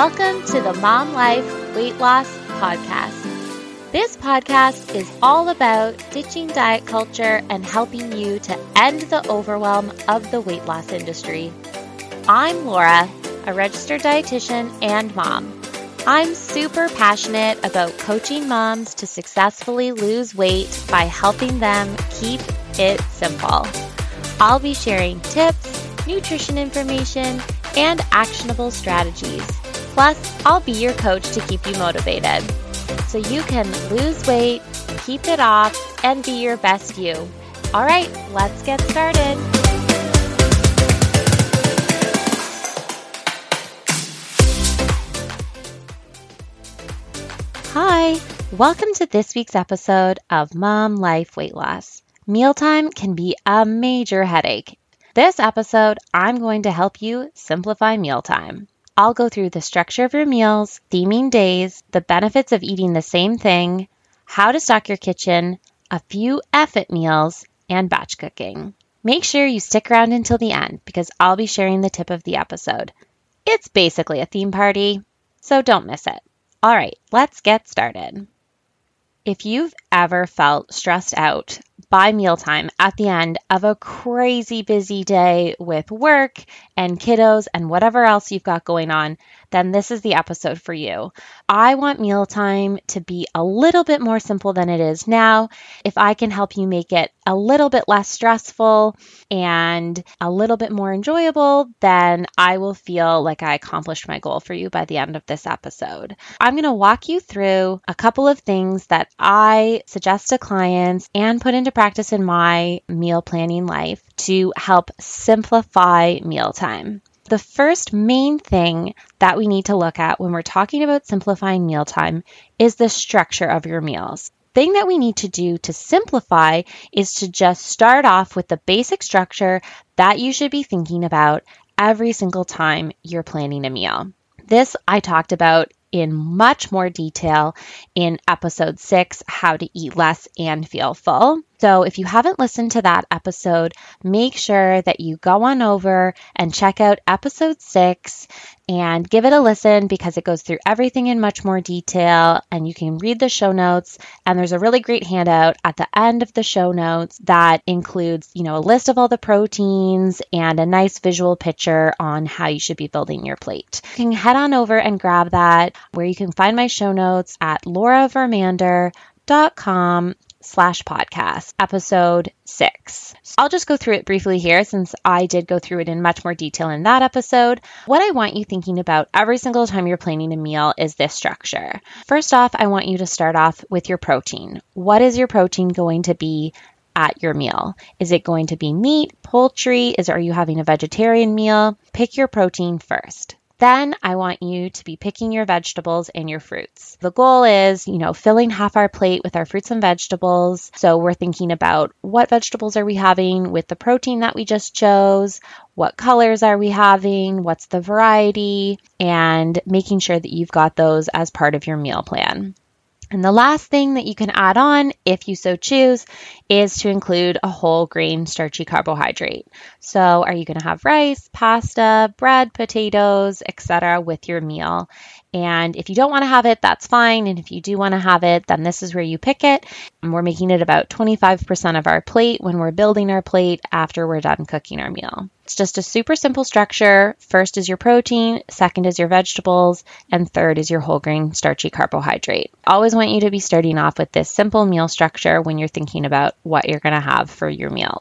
Welcome to the Mom Life Weight Loss Podcast. This podcast is all about ditching diet culture and helping you to end the overwhelm of the weight loss industry. I'm Laura, a registered dietitian and mom. I'm super passionate about coaching moms to successfully lose weight by helping them keep it simple. I'll be sharing tips, nutrition information, and actionable strategies. Plus, I'll be your coach to keep you motivated so you can lose weight, keep it off, and be your best you. All right, let's get started. Hi, welcome to this week's episode of Mom Life Weight Loss. Mealtime can be a major headache. This episode, I'm going to help you simplify mealtime. I'll go through the structure of your meals, theming days, the benefits of eating the same thing, how to stock your kitchen, a few effort meals, and batch cooking. Make sure you stick around until the end because I'll be sharing the tip of the episode. It's basically a theme party, so don't miss it. All right, let's get started. If you've ever felt stressed out by mealtime at the end of a crazy busy day with work and kiddos and whatever else you've got going on, then this is the episode for you. I want mealtime to be a little bit more simple than it is now. If I can help you make it a little bit less stressful and a little bit more enjoyable, then I will feel like I accomplished my goal for you by the end of this episode. I'm going to walk you through a couple of things that I suggest to clients and put into practice in my meal planning life to help simplify mealtime. The first main thing that we need to look at when we're talking about simplifying mealtime is the structure of your meals. Thing that we need to do to simplify is to just start off with the basic structure that you should be thinking about every single time you're planning a meal. This I talked about in much more detail in episode six How to Eat Less and Feel Full. So if you haven't listened to that episode, make sure that you go on over and check out episode six and give it a listen because it goes through everything in much more detail and you can read the show notes and there's a really great handout at the end of the show notes that includes, you know, a list of all the proteins and a nice visual picture on how you should be building your plate. You can head on over and grab that where you can find my show notes at lauravermander.com slash podcast, episode six. I'll just go through it briefly here since I did go through it in much more detail in that episode. What I want you thinking about every single time you're planning a meal is this structure. First off, I want you to start off with your protein. What is your protein going to be? At your meal? Is it going to be meat, poultry? Is are you having a vegetarian meal? Pick your protein first. Then I want you to be picking your vegetables and your fruits. The goal is, you know, filling half our plate with our fruits and vegetables. So we're thinking about what vegetables are we having with the protein that we just chose? What colors are we having? What's the variety? And making sure that you've got those as part of your meal plan. And the last thing that you can add on, if you so choose, is to include a whole grain starchy carbohydrate. So, are you going to have rice, pasta, bread, potatoes, etc. with your meal? And if you don't want to have it, that's fine. And if you do want to have it, then this is where you pick it. And we're making it about 25% of our plate when we're building our plate after we're done cooking our meal. It's just a super simple structure. First is your protein, second is your vegetables, and third is your whole grain starchy carbohydrate. Always want you to be starting off with this simple meal structure when you're thinking about what you're going to have for your meal.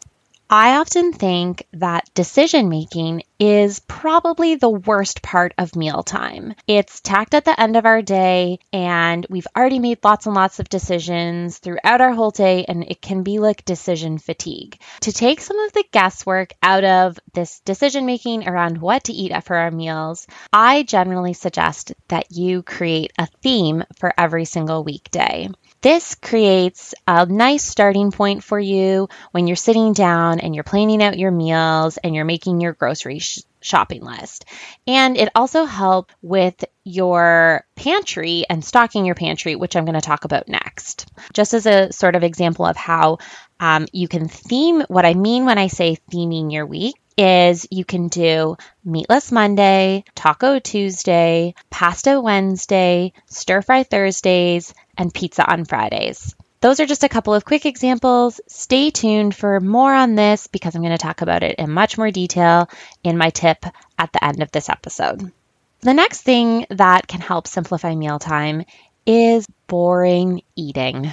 I often think that decision making is probably the worst part of mealtime. It's tacked at the end of our day, and we've already made lots and lots of decisions throughout our whole day, and it can be like decision fatigue. To take some of the guesswork out of this decision making around what to eat for our meals, I generally suggest that you create a theme for every single weekday. This creates a nice starting point for you when you're sitting down and you're planning out your meals and you're making your grocery sh- shopping list. And it also helps with your pantry and stocking your pantry, which I'm going to talk about next. Just as a sort of example of how um, you can theme what I mean when I say theming your week is you can do meatless Monday, taco Tuesday, pasta Wednesday, stir fry Thursdays, and pizza on Fridays. Those are just a couple of quick examples. Stay tuned for more on this because I'm going to talk about it in much more detail in my tip at the end of this episode. The next thing that can help simplify mealtime is boring eating.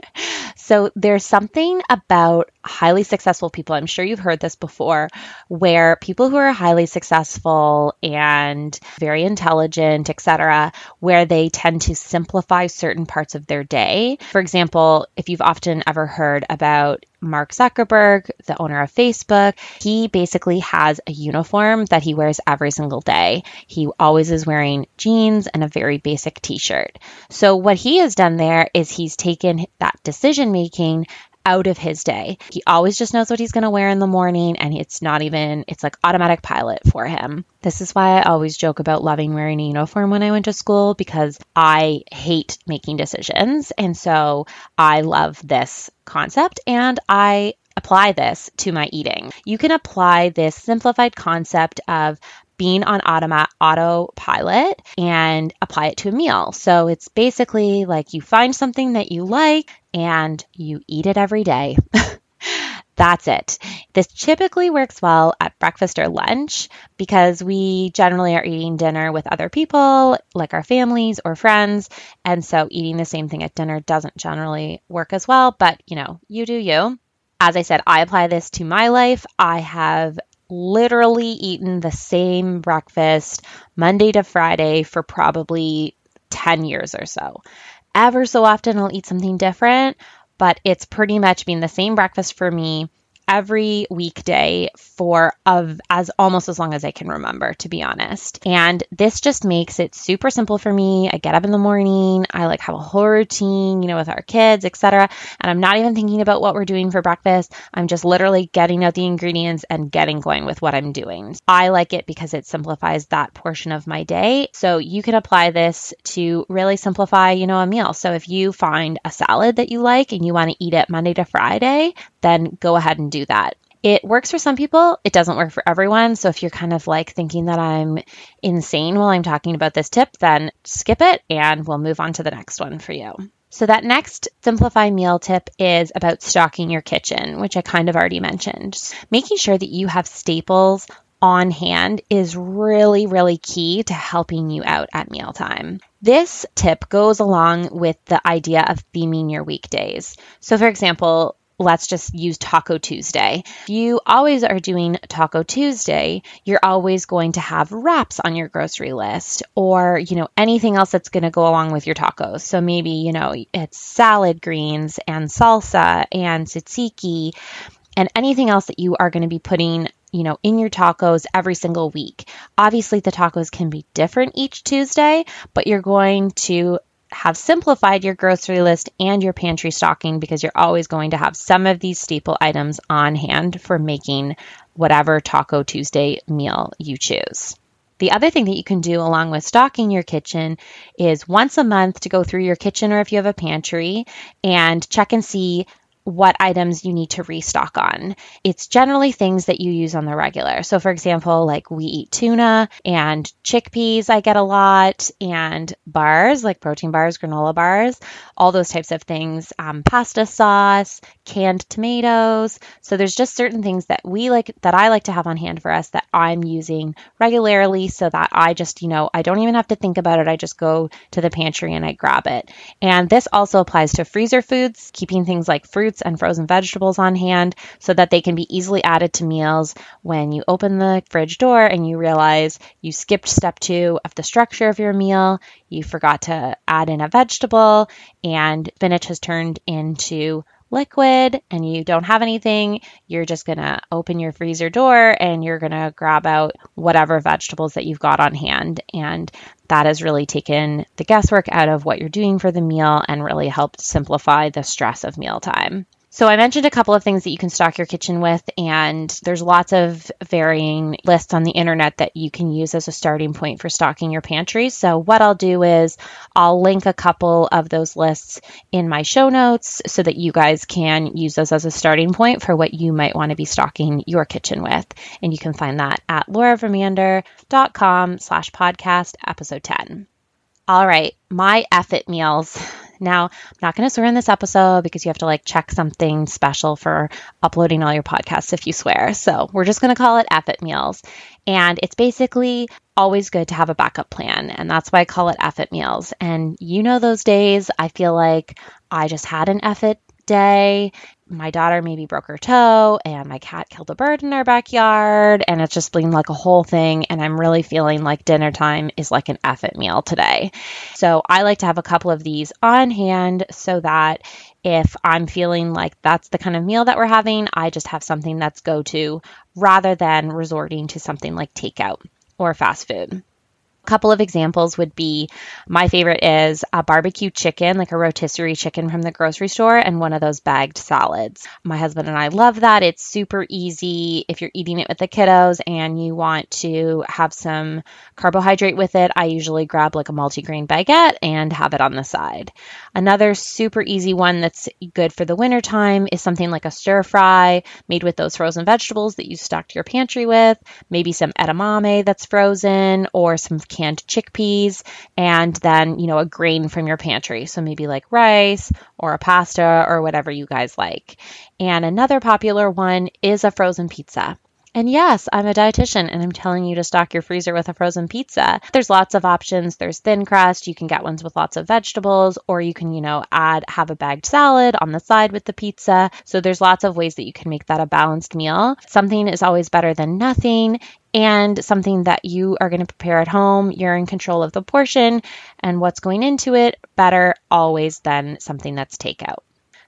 so there's something about highly successful people. I'm sure you've heard this before, where people who are highly successful and very intelligent, etc., where they tend to simplify certain parts of their day. For example, if you've often ever heard about Mark Zuckerberg, the owner of Facebook, he basically has a uniform that he wears every single day. He always is wearing jeans and a very basic t shirt. So, what he has done there is he's taken that decision making out of his day. He always just knows what he's going to wear in the morning and it's not even, it's like automatic pilot for him. This is why I always joke about loving wearing a uniform when I went to school because I hate making decisions. And so I love this concept and I apply this to my eating. You can apply this simplified concept of being on automa- autopilot and apply it to a meal. So it's basically like you find something that you like and you eat it every day. That's it. This typically works well at breakfast or lunch because we generally are eating dinner with other people, like our families or friends. And so eating the same thing at dinner doesn't generally work as well, but you know, you do you. As I said, I apply this to my life. I have literally eaten the same breakfast Monday to Friday for probably 10 years or so. Ever so often, I'll eat something different, but it's pretty much been the same breakfast for me every weekday for of as almost as long as I can remember to be honest. And this just makes it super simple for me. I get up in the morning, I like have a whole routine, you know, with our kids, etc. And I'm not even thinking about what we're doing for breakfast. I'm just literally getting out the ingredients and getting going with what I'm doing. I like it because it simplifies that portion of my day. So you can apply this to really simplify, you know, a meal. So if you find a salad that you like and you want to eat it Monday to Friday, then go ahead and do that. It works for some people, it doesn't work for everyone. So if you're kind of like thinking that I'm insane while I'm talking about this tip, then skip it and we'll move on to the next one for you. So, that next simplify meal tip is about stocking your kitchen, which I kind of already mentioned. Making sure that you have staples on hand is really, really key to helping you out at mealtime. This tip goes along with the idea of theming your weekdays. So, for example, let's just use Taco Tuesday. If you always are doing Taco Tuesday, you're always going to have wraps on your grocery list or, you know, anything else that's going to go along with your tacos. So maybe, you know, it's salad greens and salsa and tzatziki and anything else that you are going to be putting you know, in your tacos every single week. Obviously, the tacos can be different each Tuesday, but you're going to have simplified your grocery list and your pantry stocking because you're always going to have some of these staple items on hand for making whatever Taco Tuesday meal you choose. The other thing that you can do along with stocking your kitchen is once a month to go through your kitchen or if you have a pantry and check and see what items you need to restock on. It's generally things that you use on the regular. So, for example, like we eat tuna and chickpeas, I get a lot, and bars like protein bars, granola bars, all those types of things, um, pasta sauce, canned tomatoes. So, there's just certain things that we like that I like to have on hand for us that I'm using regularly so that I just, you know, I don't even have to think about it. I just go to the pantry and I grab it. And this also applies to freezer foods, keeping things like fruits fruits and frozen vegetables on hand so that they can be easily added to meals when you open the fridge door and you realize you skipped step two of the structure of your meal, you forgot to add in a vegetable, and spinach has turned into liquid and you don't have anything, you're just going to open your freezer door and you're going to grab out whatever vegetables that you've got on hand. And that has really taken the guesswork out of what you're doing for the meal and really helped simplify the stress of mealtime. So, I mentioned a couple of things that you can stock your kitchen with, and there's lots of varying lists on the internet that you can use as a starting point for stocking your pantry. So, what I'll do is I'll link a couple of those lists in my show notes so that you guys can use those as a starting point for what you might want to be stocking your kitchen with. And you can find that at lauravermander.com slash podcast episode 10. All right, my effort meals. Now, I'm not going to swear in this episode because you have to like check something special for uploading all your podcasts if you swear. So we're just going to call it Effort Meals. And it's basically always good to have a backup plan. And that's why I call it Effort Meals. And you know, those days I feel like I just had an effort day my daughter maybe broke her toe and my cat killed a bird in our backyard and it's just been like a whole thing and i'm really feeling like dinner time is like an effort meal today. So i like to have a couple of these on hand so that if i'm feeling like that's the kind of meal that we're having i just have something that's go to rather than resorting to something like takeout or fast food couple of examples would be my favorite is a barbecue chicken, like a rotisserie chicken from the grocery store, and one of those bagged salads. My husband and I love that. It's super easy if you're eating it with the kiddos and you want to have some carbohydrate with it. I usually grab like a multigrain baguette and have it on the side. Another super easy one that's good for the wintertime is something like a stir fry made with those frozen vegetables that you stocked your pantry with, maybe some edamame that's frozen or some canned chickpeas, and then, you know, a grain from your pantry. So maybe like rice or a pasta or whatever you guys like. And another popular one is a frozen pizza. And yes, I'm a dietitian and I'm telling you to stock your freezer with a frozen pizza. There's lots of options. There's thin crust. You can get ones with lots of vegetables, or you can, you know, add, have a bagged salad on the side with the pizza. So there's lots of ways that you can make that a balanced meal. Something is always better than nothing and something that you are going to prepare at home. You're in control of the portion and what's going into it better always than something that's takeout.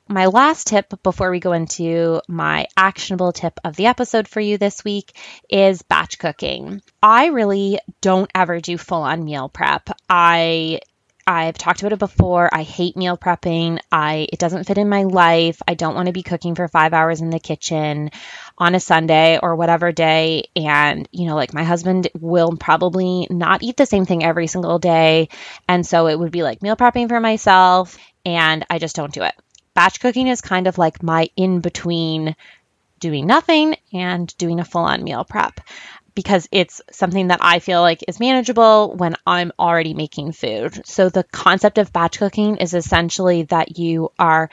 My last tip before we go into my actionable tip of the episode for you this week is batch cooking. I really don't ever do full on meal prep. I I've talked about it before. I hate meal prepping. I it doesn't fit in my life. I don't want to be cooking for 5 hours in the kitchen on a Sunday or whatever day and you know like my husband will probably not eat the same thing every single day and so it would be like meal prepping for myself and I just don't do it. Batch cooking is kind of like my in between doing nothing and doing a full on meal prep because it's something that I feel like is manageable when I'm already making food. So the concept of batch cooking is essentially that you are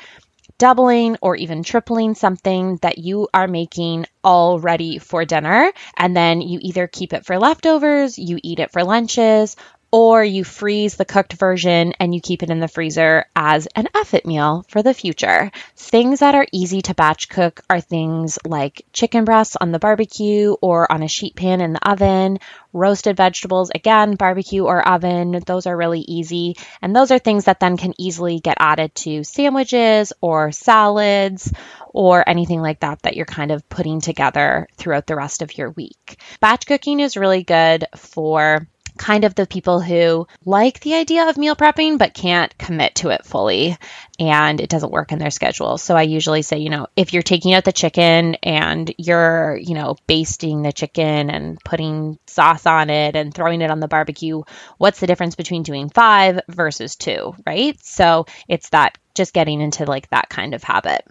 doubling or even tripling something that you are making all ready for dinner. And then you either keep it for leftovers, you eat it for lunches, or you freeze the cooked version and you keep it in the freezer as an effort meal for the future. Things that are easy to batch cook are things like chicken breasts on the barbecue or on a sheet pan in the oven, roasted vegetables, again, barbecue or oven. Those are really easy. And those are things that then can easily get added to sandwiches or salads or anything like that that you're kind of putting together throughout the rest of your week. Batch cooking is really good for kind of the people who like the idea of meal prepping but can't commit to it fully and it doesn't work in their schedule. So I usually say, you know, if you're taking out the chicken and you're, you know, basting the chicken and putting sauce on it and throwing it on the barbecue, what's the difference between doing five versus two, right? So it's that just getting into like that kind of habit.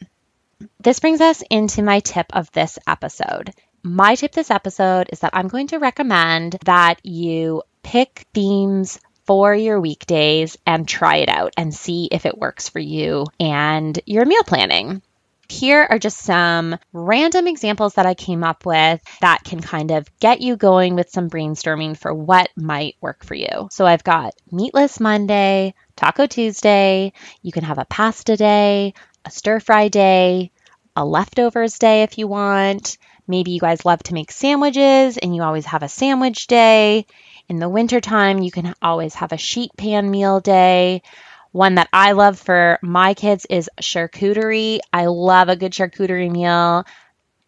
This brings us into my tip of this episode. My tip this episode is that I'm going to recommend that you pick themes for your weekdays and try it out and see if it works for you and your meal planning. Here are just some random examples that I came up with that can kind of get you going with some brainstorming for what might work for you. So I've got Meatless Monday, Taco Tuesday, you can have a pasta day, a stir fry day, a leftovers day if you want. Maybe you guys love to make sandwiches and you always have a sandwich day. In the wintertime, you can always have a sheet pan meal day. One that I love for my kids is charcuterie. I love a good charcuterie meal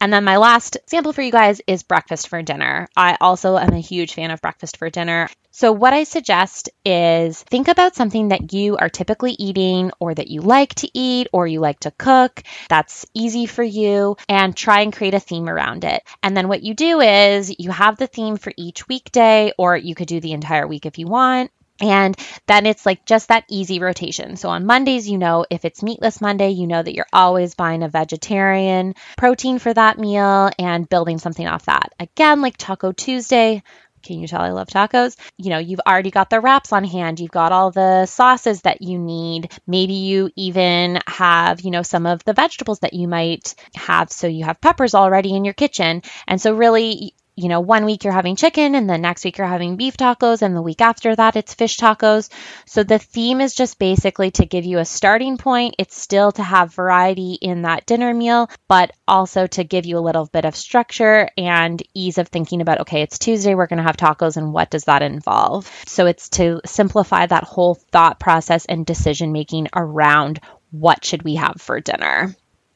And then my last sample for you guys is breakfast for dinner. I also am a huge fan of breakfast for dinner. So, what I suggest is think about something that you are typically eating or that you like to eat or you like to cook that's easy for you and try and create a theme around it. And then what you do is you have the theme for each weekday, or you could do the entire week if you want. And then it's like just that easy rotation. So on Mondays, you know, if it's Meatless Monday, you know that you're always buying a vegetarian protein for that meal and building something off that. Again, like Taco Tuesday, can you tell I love tacos? You know, you've already got the wraps on hand. You've got all the sauces that you need. Maybe you even have, you know, some of the vegetables that you might have. So you have peppers already in your kitchen. And so, really, you know, one week you're having chicken and the next week you're having beef tacos and the week after that it's fish tacos. So the theme is just basically to give you a starting point. It's still to have variety in that dinner meal, but also to give you a little bit of structure and ease of thinking about, okay, it's Tuesday, we're going to have tacos and what does that involve? So it's to simplify that whole thought process and decision making around what should we have for dinner.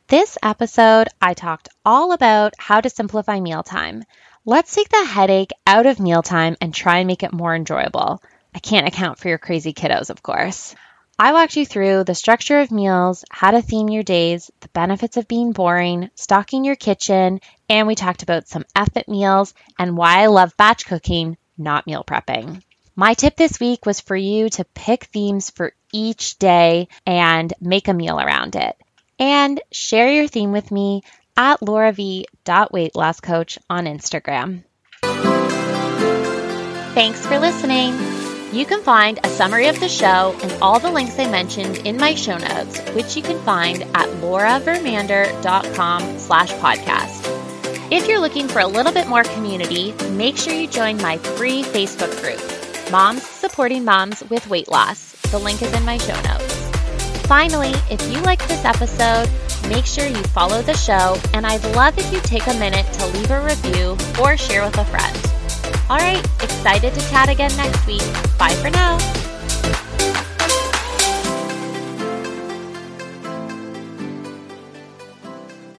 This episode, I talked all about how to simplify mealtime. Let's take the headache out of mealtime and try and make it more enjoyable. I can't account for your crazy kiddos, of course. I walked you through the structure of meals, how to theme your days, the benefits of being boring, stocking your kitchen, and we talked about some effort meals and why I love batch cooking, not meal prepping. My tip this week was for you to pick themes for each day and make a meal around it. And share your theme with me at laurav.weightlosscoach on Instagram. Thanks for listening. You can find a summary of the show and all the links I mentioned in my show notes, which you can find at lauravermander.com slash podcast. If you're looking for a little bit more community, make sure you join my free Facebook group, Moms Supporting Moms with Weight Loss. The link is in my show notes. Finally, if you like this episode, make sure you follow the show, and I'd love if you take a minute to leave a review or share with a friend. All right, excited to chat again next week. Bye for now.